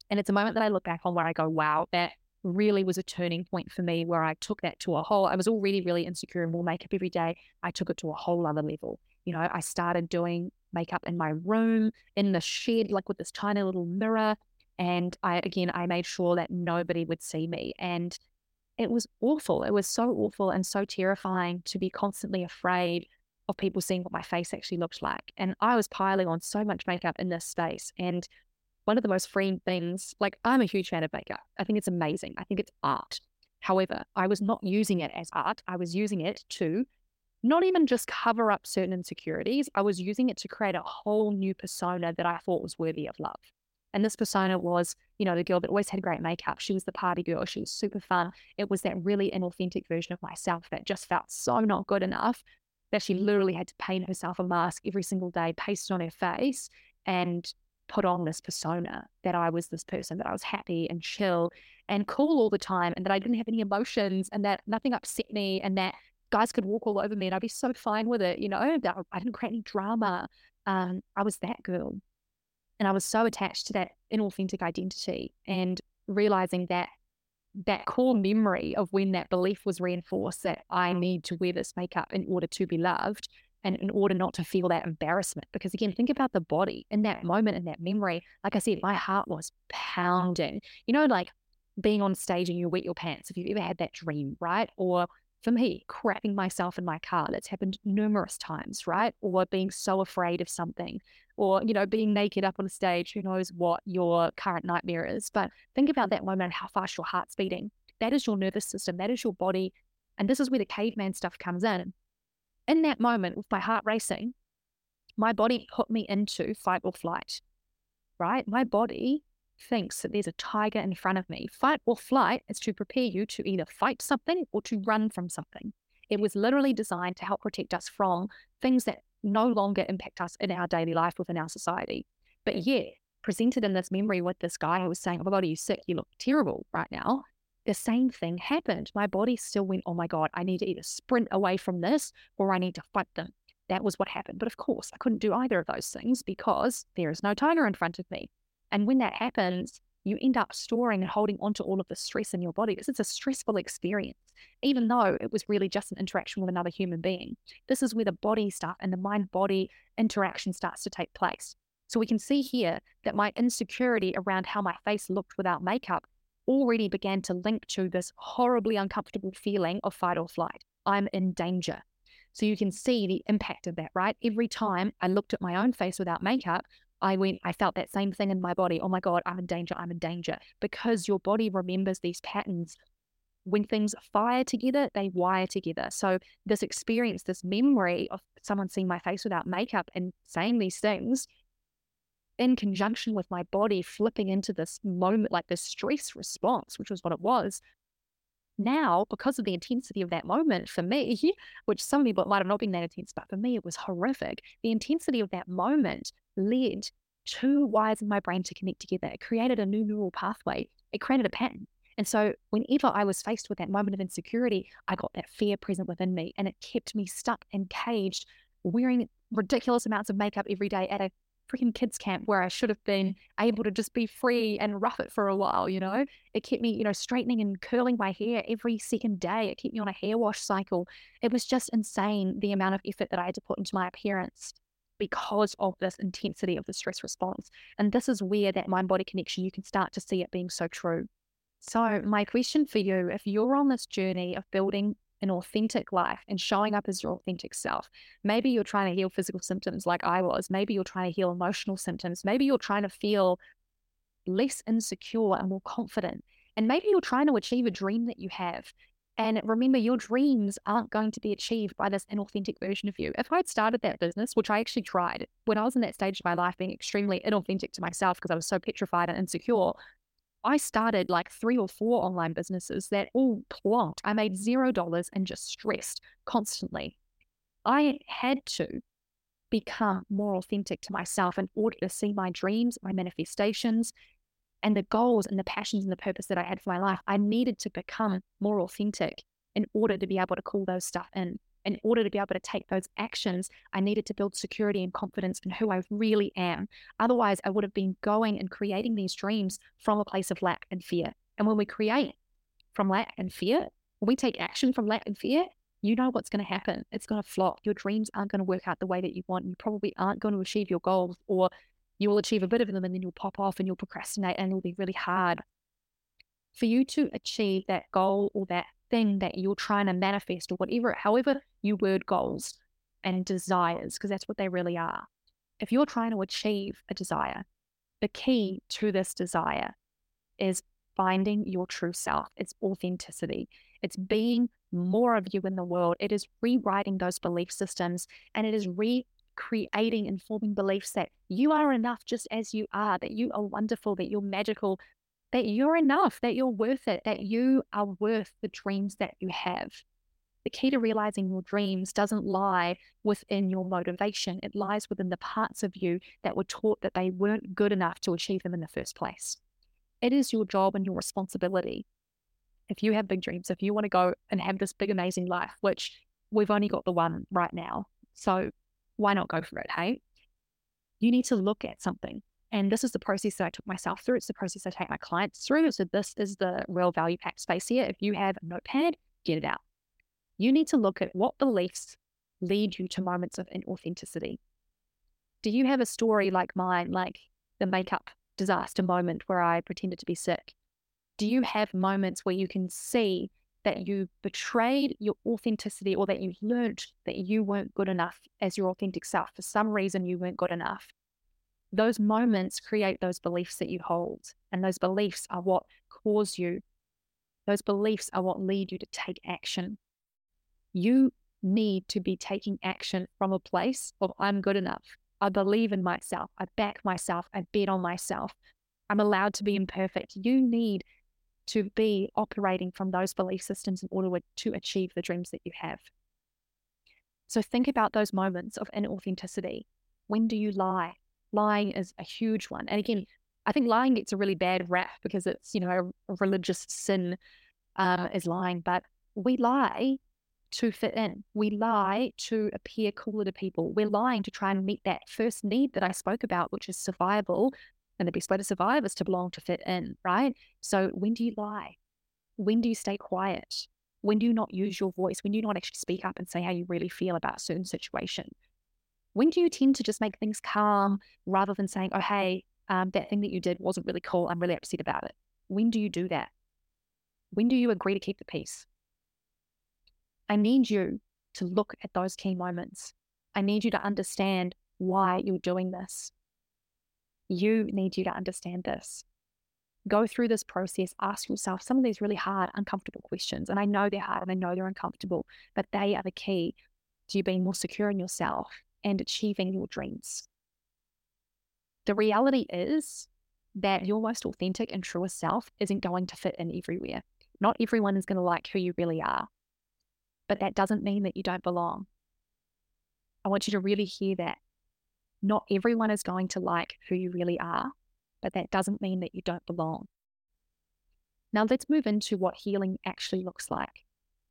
And it's a moment that I look back on where I go, wow, that really was a turning point for me where I took that to a whole, I was already really insecure and wore makeup every day. I took it to a whole other level. You know, I started doing makeup in my room, in the shed, like with this tiny little mirror. And I, again, I made sure that nobody would see me. And it was awful. It was so awful and so terrifying to be constantly afraid of people seeing what my face actually looked like. And I was piling on so much makeup in this space. And one of the most freeing things, like I'm a huge fan of makeup. I think it's amazing. I think it's art. However, I was not using it as art. I was using it to not even just cover up certain insecurities, I was using it to create a whole new persona that I thought was worthy of love. And this persona was, you know, the girl that always had great makeup. She was the party girl. She was super fun. It was that really inauthentic version of myself that just felt so not good enough that she literally had to paint herself a mask every single day, paste it on her face, and put on this persona that I was this person, that I was happy and chill and cool all the time, and that I didn't have any emotions, and that nothing upset me, and that guys could walk all over me and I'd be so fine with it, you know, I didn't create any drama. Um, I was that girl. And I was so attached to that inauthentic identity and realizing that that core memory of when that belief was reinforced that I need to wear this makeup in order to be loved and in order not to feel that embarrassment. Because again, think about the body in that moment, in that memory. Like I said, my heart was pounding. You know, like being on stage and you wet your pants, if you've ever had that dream, right? Or for me, crapping myself in my car. That's happened numerous times, right? Or being so afraid of something, or, you know, being naked up on a stage. Who knows what your current nightmare is? But think about that moment, how fast your heart's beating. That is your nervous system, that is your body. And this is where the caveman stuff comes in. In that moment, with my heart racing, my body put me into fight or flight, right? My body thinks that there's a tiger in front of me. Fight or flight is to prepare you to either fight something or to run from something. It was literally designed to help protect us from things that no longer impact us in our daily life within our society. But yeah, presented in this memory with this guy who was saying, Oh my God, are you sick? You look terrible right now. The same thing happened. My body still went, Oh my God, I need to either sprint away from this or I need to fight them. That was what happened. But of course, I couldn't do either of those things because there is no tiger in front of me. And when that happens, you end up storing and holding onto all of the stress in your body because it's a stressful experience, even though it was really just an interaction with another human being. This is where the body stuff and the mind body interaction starts to take place. So we can see here that my insecurity around how my face looked without makeup already began to link to this horribly uncomfortable feeling of fight or flight. I'm in danger. So you can see the impact of that, right? Every time I looked at my own face without makeup, I went, I felt that same thing in my body. Oh my God, I'm in danger, I'm in danger. Because your body remembers these patterns. When things fire together, they wire together. So, this experience, this memory of someone seeing my face without makeup and saying these things in conjunction with my body flipping into this moment, like this stress response, which was what it was. Now, because of the intensity of that moment for me, which some people might have not been that intense, but for me, it was horrific. The intensity of that moment led two wires in my brain to connect together. It created a new neural pathway, it created a pattern. And so, whenever I was faced with that moment of insecurity, I got that fear present within me, and it kept me stuck and caged, wearing ridiculous amounts of makeup every day at a freaking kids camp where I should have been able to just be free and rough it for a while, you know? It kept me, you know, straightening and curling my hair every second day. It kept me on a hair wash cycle. It was just insane the amount of effort that I had to put into my appearance because of this intensity of the stress response. And this is where that mind body connection, you can start to see it being so true. So, my question for you if you're on this journey of building an authentic life and showing up as your authentic self. Maybe you're trying to heal physical symptoms like I was. Maybe you're trying to heal emotional symptoms. Maybe you're trying to feel less insecure and more confident. And maybe you're trying to achieve a dream that you have. And remember, your dreams aren't going to be achieved by this inauthentic version of you. If I'd started that business, which I actually tried when I was in that stage of my life being extremely inauthentic to myself because I was so petrified and insecure, I started like three or four online businesses that all plonked. I made zero dollars and just stressed constantly. I had to become more authentic to myself in order to see my dreams, my manifestations, and the goals and the passions and the purpose that I had for my life. I needed to become more authentic in order to be able to call those stuff in in order to be able to take those actions, I needed to build security and confidence in who I really am. Otherwise, I would have been going and creating these dreams from a place of lack and fear. And when we create from lack and fear, when we take action from lack and fear, you know what's going to happen. It's going to flop. Your dreams aren't going to work out the way that you want. You probably aren't going to achieve your goals, or you will achieve a bit of them and then you'll pop off and you'll procrastinate and it'll be really hard. For you to achieve that goal or that thing that you're trying to manifest or whatever, however you word goals and desires, because that's what they really are. If you're trying to achieve a desire, the key to this desire is finding your true self. It's authenticity. It's being more of you in the world. It is rewriting those belief systems and it is re creating and forming beliefs that you are enough just as you are, that you are wonderful, that you're magical, that you're enough, that you're worth it, that you are worth the dreams that you have. The key to realizing your dreams doesn't lie within your motivation, it lies within the parts of you that were taught that they weren't good enough to achieve them in the first place. It is your job and your responsibility. If you have big dreams, if you want to go and have this big, amazing life, which we've only got the one right now, so why not go for it? Hey, you need to look at something and this is the process that I took myself through. It's the process I take my clients through. So this is the real value pack space here. If you have a notepad, get it out. You need to look at what beliefs lead you to moments of inauthenticity. Do you have a story like mine, like the makeup disaster moment where I pretended to be sick? Do you have moments where you can see that you betrayed your authenticity or that you learned that you weren't good enough as your authentic self? For some reason, you weren't good enough those moments create those beliefs that you hold. And those beliefs are what cause you, those beliefs are what lead you to take action. You need to be taking action from a place of I'm good enough. I believe in myself. I back myself. I bet on myself. I'm allowed to be imperfect. You need to be operating from those belief systems in order to achieve the dreams that you have. So think about those moments of inauthenticity. When do you lie? Lying is a huge one. And again, I think lying gets a really bad rap because it's, you know, a, religious sin uh, is lying, but we lie to fit in. We lie to appear cooler to people. We're lying to try and meet that first need that I spoke about, which is survival. And the best way to survive is to belong to fit in, right? So when do you lie? When do you stay quiet? When do you not use your voice? When do you not actually speak up and say how you really feel about a certain situation? When do you tend to just make things calm rather than saying, oh, hey, um, that thing that you did wasn't really cool. I'm really upset about it. When do you do that? When do you agree to keep the peace? I need you to look at those key moments. I need you to understand why you're doing this. You need you to understand this. Go through this process, ask yourself some of these really hard, uncomfortable questions. And I know they're hard and I know they're uncomfortable, but they are the key to you being more secure in yourself and achieving your dreams. The reality is that your most authentic and truest self isn't going to fit in everywhere. Not everyone is going to like who you really are, but that doesn't mean that you don't belong. I want you to really hear that. Not everyone is going to like who you really are, but that doesn't mean that you don't belong. Now, let's move into what healing actually looks like.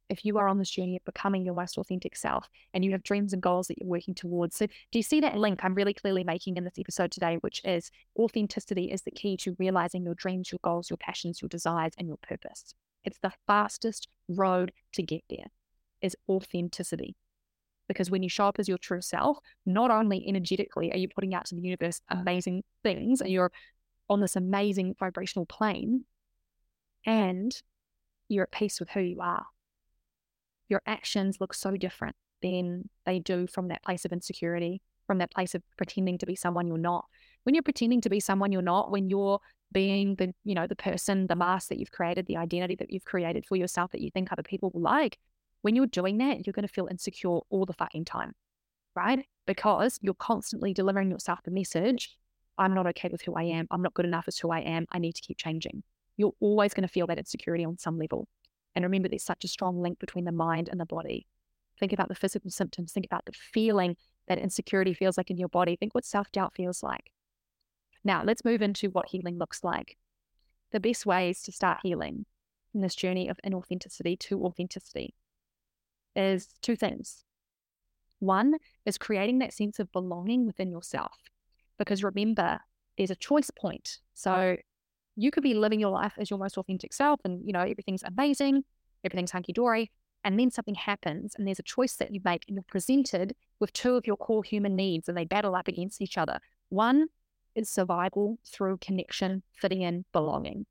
If you are on this journey of becoming your most authentic self and you have dreams and goals that you're working towards. So, do you see that link I'm really clearly making in this episode today, which is authenticity is the key to realizing your dreams, your goals, your passions, your desires, and your purpose. It's the fastest road to get there is authenticity. Because when you show up as your true self, not only energetically are you putting out to the universe amazing things and you're on this amazing vibrational plane, and you're at peace with who you are. Your actions look so different than they do from that place of insecurity, from that place of pretending to be someone you're not. When you're pretending to be someone you're not, when you're being the, you know, the person, the mask that you've created, the identity that you've created for yourself that you think other people will like, when you're doing that, you're going to feel insecure all the fucking time, right? Because you're constantly delivering yourself the message I'm not okay with who I am. I'm not good enough as who I am. I need to keep changing. You're always going to feel that insecurity on some level. And remember, there's such a strong link between the mind and the body. Think about the physical symptoms. Think about the feeling that insecurity feels like in your body. Think what self doubt feels like. Now, let's move into what healing looks like. The best ways to start healing in this journey of inauthenticity to authenticity is two things. One is creating that sense of belonging within yourself. Because remember, there's a choice point. So you could be living your life as your most authentic self and, you know, everything's amazing, everything's hunky dory. And then something happens and there's a choice that you make and you're presented with two of your core human needs and they battle up against each other. One is survival through connection, fitting in, belonging.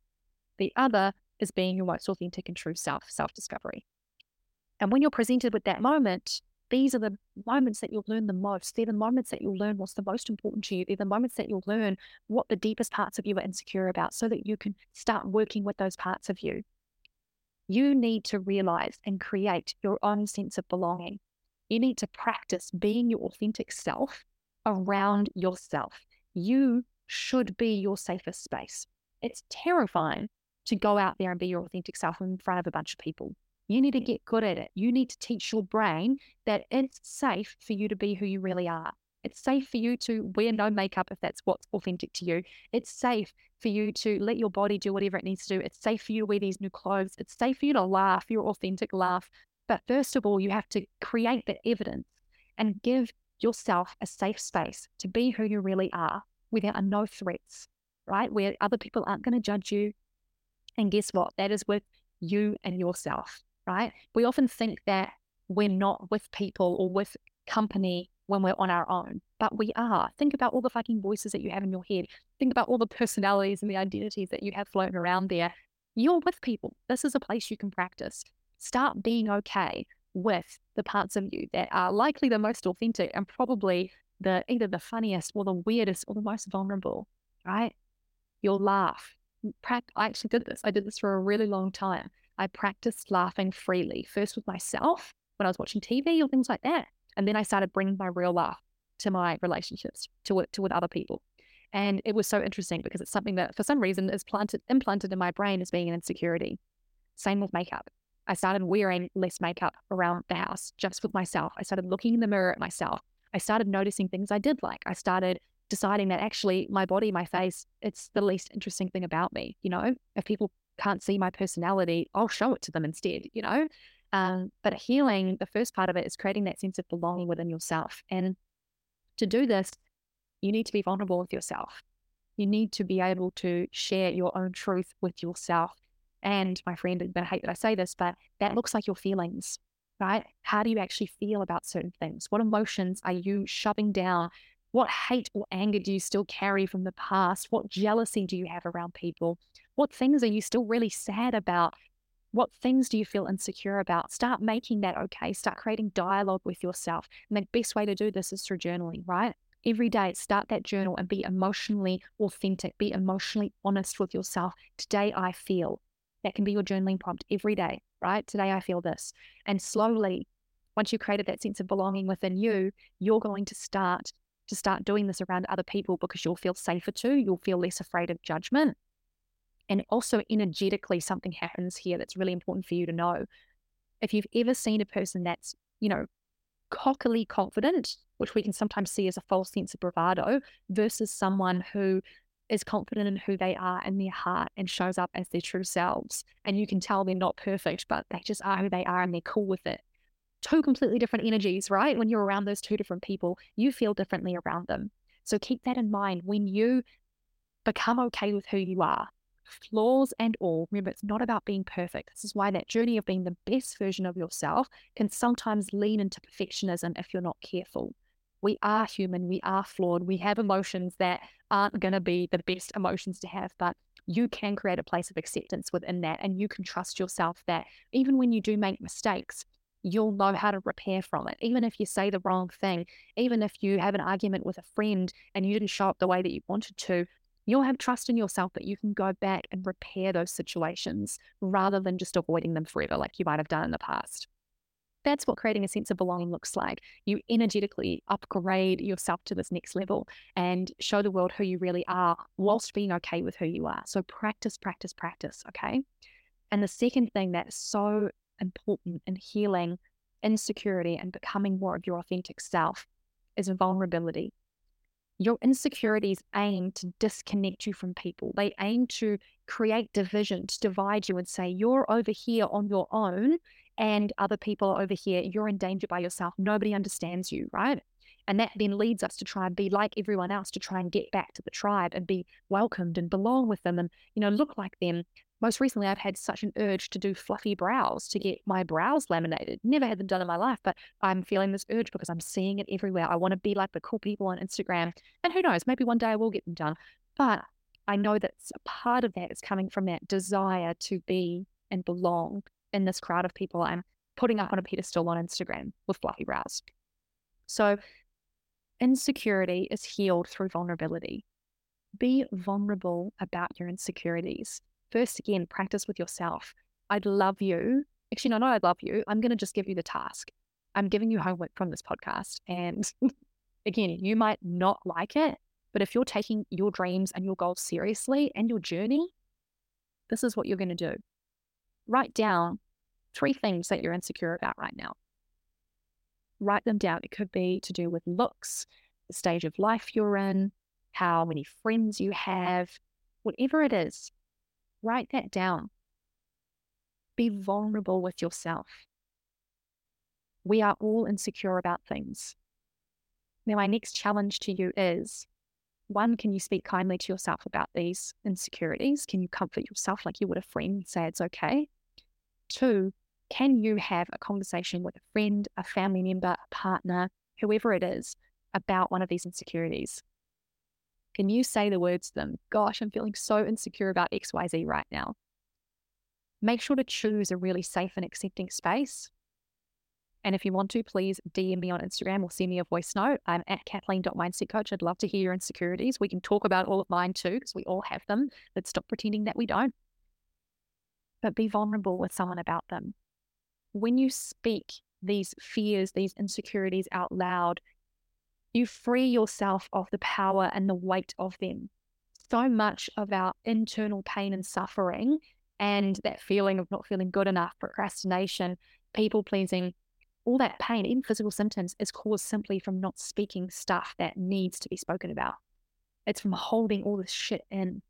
The other is being your most authentic and true self, self discovery. And when you're presented with that moment, these are the moments that you'll learn the most. They're the moments that you'll learn what's the most important to you. They're the moments that you'll learn what the deepest parts of you are insecure about so that you can start working with those parts of you. You need to realize and create your own sense of belonging. You need to practice being your authentic self around yourself. You should be your safest space. It's terrifying to go out there and be your authentic self in front of a bunch of people. You need to get good at it. You need to teach your brain that it's safe for you to be who you really are. It's safe for you to wear no makeup if that's what's authentic to you. It's safe for you to let your body do whatever it needs to do. It's safe for you to wear these new clothes. It's safe for you to laugh, your authentic laugh. But first of all, you have to create that evidence and give yourself a safe space to be who you really are where there are no threats, right? Where other people aren't going to judge you. And guess what? That is with you and yourself right? We often think that we're not with people or with company when we're on our own, but we are. Think about all the fucking voices that you have in your head. Think about all the personalities and the identities that you have floating around there. You're with people. This is a place you can practice. Start being okay with the parts of you that are likely the most authentic and probably the either the funniest or the weirdest or the most vulnerable, right? You'll laugh. I actually did this. I did this for a really long time. I practiced laughing freely, first with myself when I was watching TV or things like that. And then I started bringing my real laugh to my relationships, to to with other people. And it was so interesting because it's something that for some reason is planted, implanted in my brain as being an insecurity. Same with makeup. I started wearing less makeup around the house just with myself. I started looking in the mirror at myself. I started noticing things I did like. I started deciding that actually my body, my face, it's the least interesting thing about me. You know, if people can't see my personality, I'll show it to them instead, you know? Um, but healing, the first part of it is creating that sense of belonging within yourself. And to do this, you need to be vulnerable with yourself. You need to be able to share your own truth with yourself. And my friend, I hate that I say this, but that looks like your feelings, right? How do you actually feel about certain things? What emotions are you shoving down? What hate or anger do you still carry from the past? What jealousy do you have around people? What things are you still really sad about? What things do you feel insecure about? Start making that okay. Start creating dialogue with yourself. And the best way to do this is through journaling, right? Every day, start that journal and be emotionally authentic, be emotionally honest with yourself. Today, I feel. That can be your journaling prompt every day, right? Today, I feel this. And slowly, once you've created that sense of belonging within you, you're going to start to start doing this around other people because you'll feel safer too. You'll feel less afraid of judgment. And also, energetically, something happens here that's really important for you to know. If you've ever seen a person that's, you know, cockily confident, which we can sometimes see as a false sense of bravado, versus someone who is confident in who they are in their heart and shows up as their true selves. And you can tell they're not perfect, but they just are who they are and they're cool with it. Two completely different energies, right? When you're around those two different people, you feel differently around them. So keep that in mind when you become okay with who you are flaws and all. Remember, it's not about being perfect. This is why that journey of being the best version of yourself can sometimes lean into perfectionism if you're not careful. We are human, we are flawed, we have emotions that aren't going to be the best emotions to have, but you can create a place of acceptance within that. And you can trust yourself that even when you do make mistakes, you'll know how to repair from it. Even if you say the wrong thing, even if you have an argument with a friend and you didn't show up the way that you wanted to, you'll have trust in yourself that you can go back and repair those situations rather than just avoiding them forever like you might have done in the past. That's what creating a sense of belonging looks like. You energetically upgrade yourself to this next level and show the world who you really are whilst being okay with who you are. So practice, practice, practice. Okay. And the second thing that's so important in healing insecurity and becoming more of your authentic self is vulnerability your insecurities aim to disconnect you from people. They aim to create division, to divide you and say, you're over here on your own and other people are over here. You're in danger by yourself. Nobody understands you, right? And that then leads us to try and be like everyone else, to try and get back to the tribe and be welcomed and belong with them and, you know, look like them most recently I've had such an urge to do fluffy brows, to get my brows laminated. Never had them done in my life, but I'm feeling this urge because I'm seeing it everywhere. I want to be like the cool people on Instagram. And who knows, maybe one day I will get them done. But I know that a part of that is coming from that desire to be and belong in this crowd of people I'm putting up on a pedestal on Instagram with fluffy brows. So insecurity is healed through vulnerability. Be vulnerable about your insecurities first again, practice with yourself. I'd love you. Actually, no, no, I'd love you. I'm going to just give you the task. I'm giving you homework from this podcast. And again, you might not like it, but if you're taking your dreams and your goals seriously and your journey, this is what you're going to do. Write down three things that you're insecure about right now. Write them down. It could be to do with looks, the stage of life you're in, how many friends you have, whatever it is. Write that down. Be vulnerable with yourself. We are all insecure about things. Now, my next challenge to you is one, can you speak kindly to yourself about these insecurities? Can you comfort yourself like you would a friend and say it's okay? Two, can you have a conversation with a friend, a family member, a partner, whoever it is, about one of these insecurities? Can you say the words to them? Gosh, I'm feeling so insecure about XYZ right now. Make sure to choose a really safe and accepting space. And if you want to, please DM me on Instagram or send me a voice note. I'm at kathleen.mindsetcoach. I'd love to hear your insecurities. We can talk about all of mine too, because we all have them. Let's stop pretending that we don't. But be vulnerable with someone about them. When you speak these fears, these insecurities out loud, you free yourself of the power and the weight of them. So much of our internal pain and suffering and that feeling of not feeling good enough, procrastination, people pleasing, all that pain, even physical symptoms, is caused simply from not speaking stuff that needs to be spoken about. It's from holding all this shit in.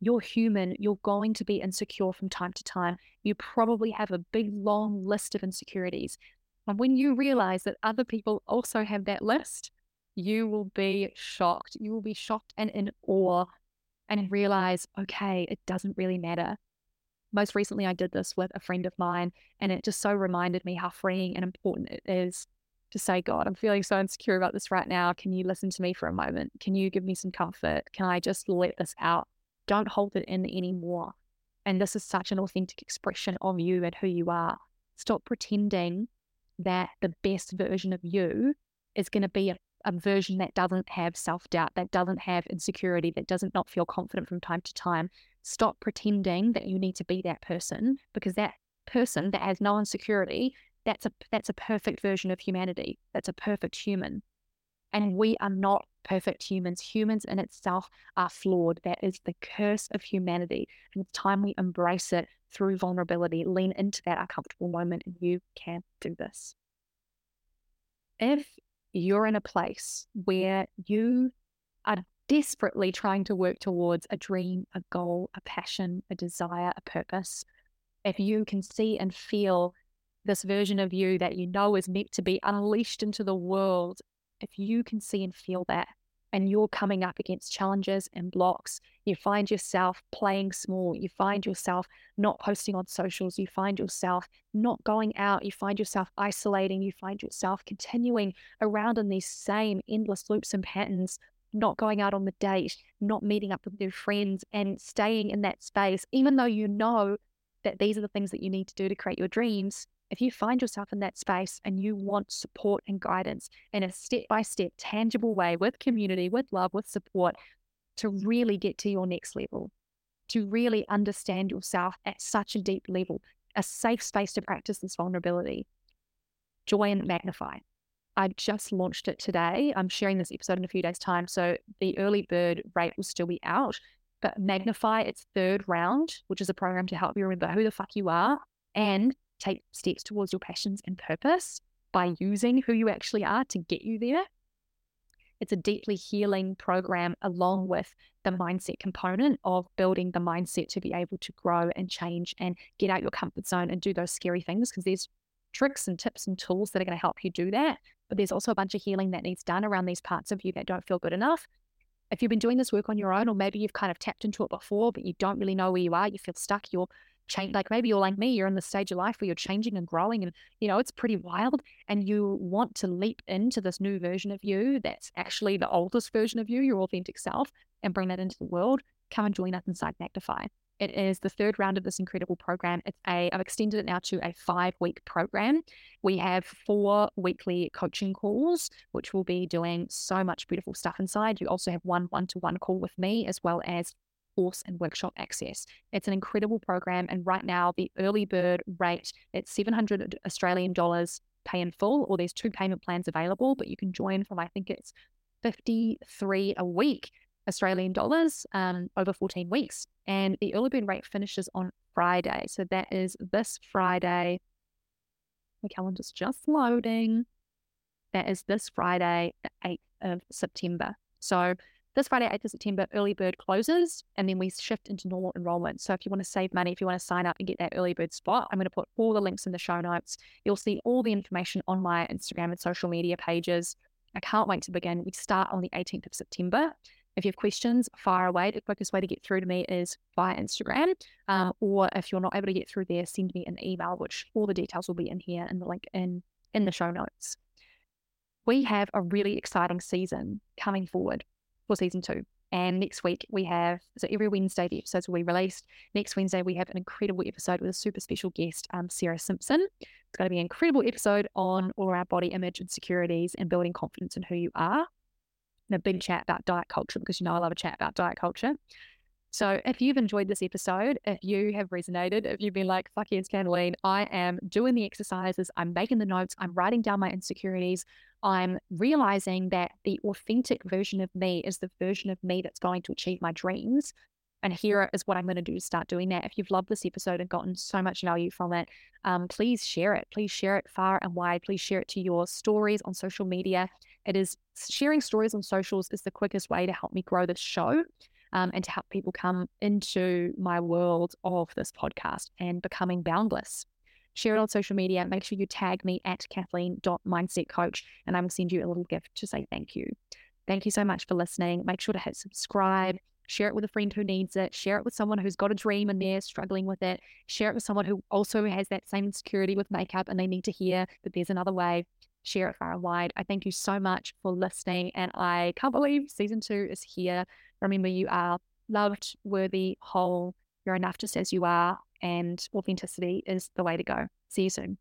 You're human. You're going to be insecure from time to time. You probably have a big, long list of insecurities. And when you realize that other people also have that list, you will be shocked. You will be shocked and in awe and realize, okay, it doesn't really matter. Most recently, I did this with a friend of mine, and it just so reminded me how freeing and important it is to say, God, I'm feeling so insecure about this right now. Can you listen to me for a moment? Can you give me some comfort? Can I just let this out? Don't hold it in anymore. And this is such an authentic expression of you and who you are. Stop pretending that the best version of you is going to be a, a version that doesn't have self doubt, that doesn't have insecurity, that doesn't not feel confident from time to time. Stop pretending that you need to be that person because that person that has no insecurity, that's a that's a perfect version of humanity. That's a perfect human. And we are not perfect humans. Humans in itself are flawed. That is the curse of humanity. And it's time we embrace it through vulnerability, lean into that uncomfortable moment, and you can do this. If you're in a place where you are desperately trying to work towards a dream, a goal, a passion, a desire, a purpose, if you can see and feel this version of you that you know is meant to be unleashed into the world, if you can see and feel that, and you're coming up against challenges and blocks, you find yourself playing small, you find yourself not posting on socials, you find yourself not going out, you find yourself isolating, you find yourself continuing around in these same endless loops and patterns, not going out on the date, not meeting up with new friends, and staying in that space, even though you know that these are the things that you need to do to create your dreams, if you find yourself in that space and you want support and guidance in a step by step, tangible way with community, with love, with support to really get to your next level, to really understand yourself at such a deep level, a safe space to practice this vulnerability, join Magnify. I've just launched it today. I'm sharing this episode in a few days' time. So the early bird rate will still be out, but Magnify its third round, which is a program to help you remember who the fuck you are and take steps towards your passions and purpose by using who you actually are to get you there. It's a deeply healing program along with the mindset component of building the mindset to be able to grow and change and get out your comfort zone and do those scary things because there's tricks and tips and tools that are going to help you do that. But there's also a bunch of healing that needs done around these parts of you that don't feel good enough. If you've been doing this work on your own, or maybe you've kind of tapped into it before, but you don't really know where you are, you feel stuck, you're change like maybe you're like me you're in the stage of life where you're changing and growing and you know it's pretty wild and you want to leap into this new version of you that's actually the oldest version of you your authentic self and bring that into the world come and join us inside magnify it is the third round of this incredible program. It's a I've extended it now to a five week program. We have four weekly coaching calls, which will be doing so much beautiful stuff inside. You also have one one to one call with me, as well as course and workshop access. It's an incredible program. And right now, the early bird rate, it's 700 Australian dollars pay in full, or there's two payment plans available, but you can join from, I think it's 53 a week Australian dollars um, over 14 weeks. And the early bird rate finishes on Friday. So that is this Friday. My calendar's just loading. That is this Friday, the 8th of September. So this Friday, 8th of September, early bird closes and then we shift into normal enrollment. So if you want to save money, if you want to sign up and get that early bird spot, I'm going to put all the links in the show notes. You'll see all the information on my Instagram and social media pages. I can't wait to begin. We start on the 18th of September. If you have questions, fire away. The quickest way to get through to me is via Instagram. Um, or if you're not able to get through there, send me an email, which all the details will be in here and the link in, in the show notes. We have a really exciting season coming forward for season two. And next week we have so every Wednesday the episodes will be released. Next Wednesday we have an incredible episode with a super special guest, um, Sarah Simpson. It's going to be an incredible episode on all our body image insecurities and building confidence in who you are. And a big chat about diet culture because you know I love a chat about diet culture. So if you've enjoyed this episode, if you have resonated, if you've been like, fuck yes, Kathleen, I am doing the exercises, I'm making the notes, I'm writing down my insecurities, I'm realizing that the authentic version of me is the version of me that's going to achieve my dreams. And here is what I'm going to do to start doing that. If you've loved this episode and gotten so much value from it, um, please share it. Please share it far and wide. Please share it to your stories on social media. It is sharing stories on socials is the quickest way to help me grow this show um, and to help people come into my world of this podcast and becoming boundless share it on social media. Make sure you tag me at kathleen.mindsetcoach and I will send you a little gift to say thank you. Thank you so much for listening. Make sure to hit subscribe. Share it with a friend who needs it. Share it with someone who's got a dream and they're struggling with it. Share it with someone who also has that same insecurity with makeup and they need to hear that there's another way. Share it far and wide. I thank you so much for listening. And I can't believe season two is here. Remember, you are loved, worthy, whole, You're enough just as you are, and authenticity is the way to go. See you soon.